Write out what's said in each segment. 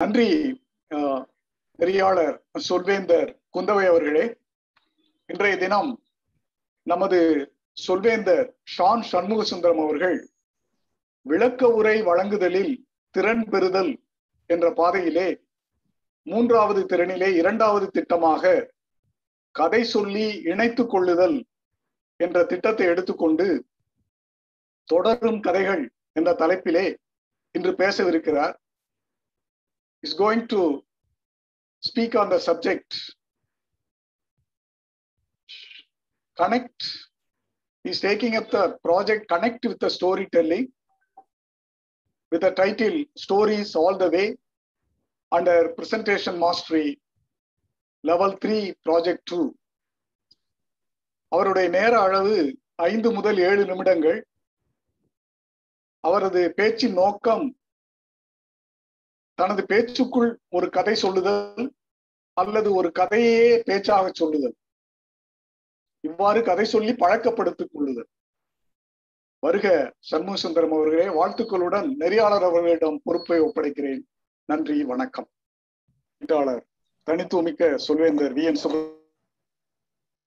நன்றி பெரியாளர் சொல்வேந்தர் குந்தவை அவர்களே. இன்றைய தினம் நமது சொல்வேந்தர் ஷான் சண்முக சுந்தரம் அவர்கள் விளக்க உரை வழங்குதலில் திறன் பெறுதல் என்ற பாதையிலே மூன்றாவது திறனிலே இரண்டாவது திட்டமாக கதை சொல்லி இணைத்துக் கொள்ளுதல் என்ற திட்டத்தை எடுத்துக்கொண்டு தொடரும் கதைகள் என்ற தலைப்பிலே இன்று பேசவிருக்கிறார். is going to speak on the subject connect he's taking up the project connect with the storytelling with the title stories all the way under presentation mastery level 3 project 2 அவருடைய நேர அளவு ஐந்து முதல் ஏழு நிமிடங்கள் அவரது பேச்சின் நோக்கம் தனது பேச்சுக்குள் ஒரு கதை சொல்லுதல் அல்லது ஒரு கதையே பேச்சாக சொல்லுதல். இவ்வாறு கதை சொல்லி பழக்கப்படுத்திக் கொள்ளுதல். வருக சண்முகசுந்தரம் அவர்களே வாழ்த்துக்களுடன் நெறியாளர் அவர்களிடம் பொறுப்பை ஒப்படைக்கிறேன். நன்றி வணக்கம். எழுத்தாளர் தனித்துவமிக்க சொல்வேந்தர் வி. என்.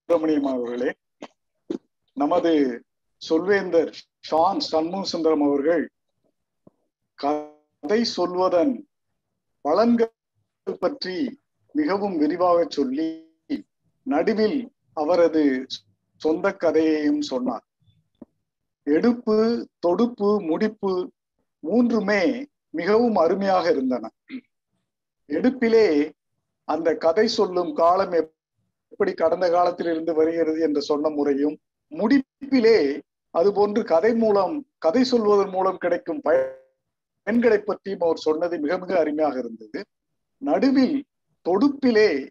சுப்பிரமணியம் அவர்களே நமது சொல்வேந்தர் ஷான் சண்முகசுந்தரம் அவர்கள் கதை சொல்வதன் பலன்கள் பற்றி மிகவும் விரிவாக சொல்லி நடுவில் அவரது சொந்த கதையையும் சொன்னார். எடுப்பு தொடுப்பு முடிப்பு மூன்றுமே மிகவும் அருமையாக இருந்தன. எடுப்பிலே அந்த கதை சொல்லும் காலம் எப்படி கடந்த காலத்தில் இருந்து வருகிறது என்று சொன்ன முறையும் முடிப்பிலே அதுபோன்று கதை மூலம் கதை சொல்வதன் மூலம் கிடைக்கும் பெண்களை பற்றியும் அவர் சொன்னது மிக மிக அருமையாக இருந்தது. நடுவில் தொடுப்பிலே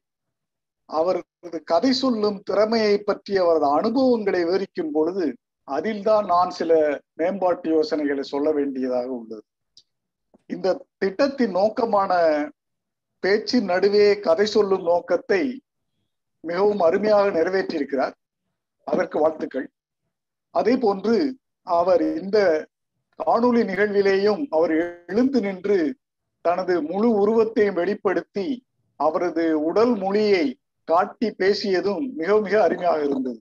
அவரது கதை சொல்லும் திறமையை பற்றி அவரது அனுபவங்களை விவரிக்கும் பொழுது அதில்தான் நான் சில மேம்பாட்டு யோசனைகளை சொல்ல வேண்டியதாக உள்ளது. இந்த திட்டத்தின் நோக்கமான பேச்சின் நடுவே கதை சொல்லும் நோக்கத்தை மிகவும் அருமையாக நிறைவேற்றியிருக்கிறார். அதற்கு வாழ்த்துக்கள். அதே போன்று அவர் இந்த காணொளி நிகழ்விலேயும் அவர் எழுந்து நின்று தனது முழு உருவத்தையும் வெளிப்படுத்தி அவரது உடல் மொழியை காட்டி பேசியதும் மிக மிக அருமையாக இருந்தது.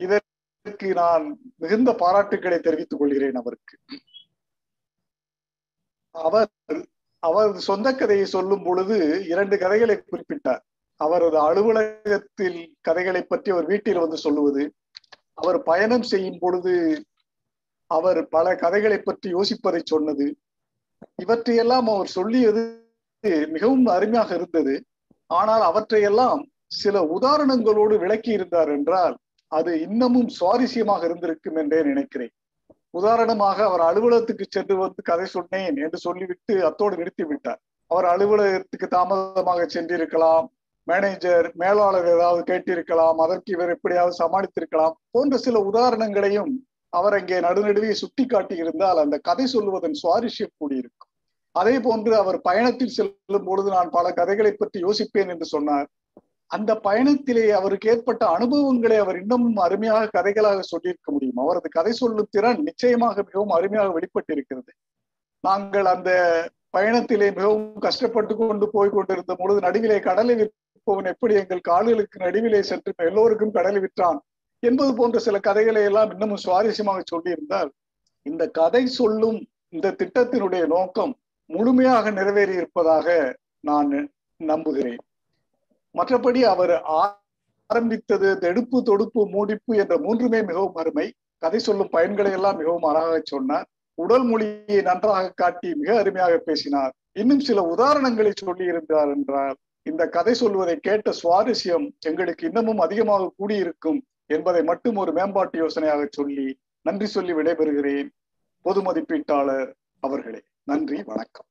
இதற்கு நான் மிகுந்த பாராட்டுக்களை தெரிவித்துக் கொள்கிறேன் அவருக்கு. அவர் அவரது சொந்த கதையை சொல்லும் பொழுது இரண்டு கதைகளை குறிப்பிட்டார். அவரது அலுவலகத்தில் கதைகளை பற்றி அவர் வீட்டில் வந்து சொல்லுவது அவர் பயணம் செய்யும் பொழுது அவர் பல கதைகளை பற்றி யோசிப்பதை சொன்னது. இவற்றையெல்லாம் அவர் சொல்லியது மிகவும் அருமையாக இருந்தது. ஆனால் அவற்றையெல்லாம் சில உதாரணங்களோடு விளக்கி இருந்தார் என்றால் அது இன்னமும் சுவாரஸ்யமாக இருந்திருக்கும் என்றே நினைக்கிறேன். உதாரணமாக அவர் அலுவலகத்துக்கு சென்று வந்து கதை சொன்னேன் என்று சொல்லிவிட்டு அத்தோடு நிறுத்தி விட்டார். அவர் அலுவலகத்துக்கு தாமதமாக சென்றிருக்கலாம். மேனேஜர் மேலாளர் ஏதாவது கேட்டிருக்கலாம். அதற்கு இவர் எப்படியாவது சமாளித்திருக்கலாம் போன்ற சில உதாரணங்களையும் அவர் அங்கே நடுநடுவே சுட்டி காட்டியிருந்தால் அந்த கதை சொல்லுவதன் சுவாரஸ்யம் கூடியிருக்கும். அதே போன்று அவர் பயணத்தில் செல்லும் பொழுது நான் பல கதைகளை பற்றி யோசிப்பேன் என்று சொன்னார். அந்த பயணத்திலே அவருக்கு ஏற்பட்ட அனுபவங்களை அவர் இன்னமும் அருமையாக கதைகளாக சொல்லியிருக்க முடியும். அவரது கதை சொல்லும் திறன் நிச்சயமாக மிகவும் அருமையாக வெளிப்பட்டிருக்கிறது. நாங்கள் அந்த பயணத்திலே மிகவும் கஷ்டப்பட்டு கொண்டு போய் கொண்டிருந்த பொழுது நடுவிலே கடலை விற்பவன் எப்படி எங்கள் கால்களுக்கு நடுவிலே சென்று எல்லோருக்கும் கடலை விற்றான்? என்பது போன்ற சில கதைகளை எல்லாம் இன்னமும் சுவாரஸ்யமாக சொல்லியிருந்தால் இந்த கதை சொல்லும் இந்த திட்டத்தினுடைய நோக்கம் முழுமையாக நிறைவேறி இருப்பதாக நான் நம்புகிறேன். மற்றபடி அவர் ஆரம்பித்தது தடுப்பு தொடுப்பு மூடிப்பு என்ற மூன்றுமே மிகவும் அருமை. கதை சொல்லும் பயன்களை எல்லாம் மிகவும் அழகாக சொன்னார். உடல் மொழியை நன்றாக காட்டி மிக அருமையாக பேசினார். இன்னும் சில உதாரணங்களை சொல்லி இருந்தார் இந்த கதை சொல்வதை கேட்ட சுவாரஸ்யம் எங்களுக்கு இன்னமும் அதிகமாக கூடியிருக்கும். என்பதை மட்டும் ஒரு மேம்பாட்டு யோசனையாக சொல்லி நன்றி சொல்லி விடைபெறுகிறேன். பொது மதிப்பீட்டாளர் அவர்களே. நன்றி வணக்கம்.